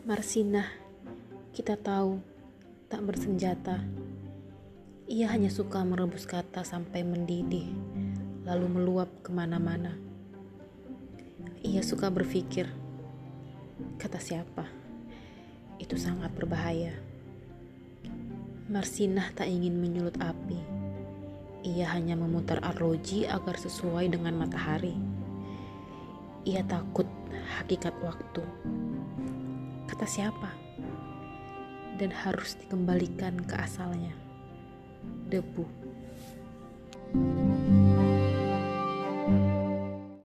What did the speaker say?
Marsinah, kita tahu, tak bersenjata. Ia hanya suka merebus kata sampai mendidih, lalu meluap ke mana-mana. Ia suka berpikir, kata siapa? Itu sangat berbahaya. Marsinah tak ingin menyulut api. Ia hanya memutar arloji agar sesuai dengan matahari. Ia takut hakikat waktu kata siapa dan harus dikembalikan ke asalnya debu. thank you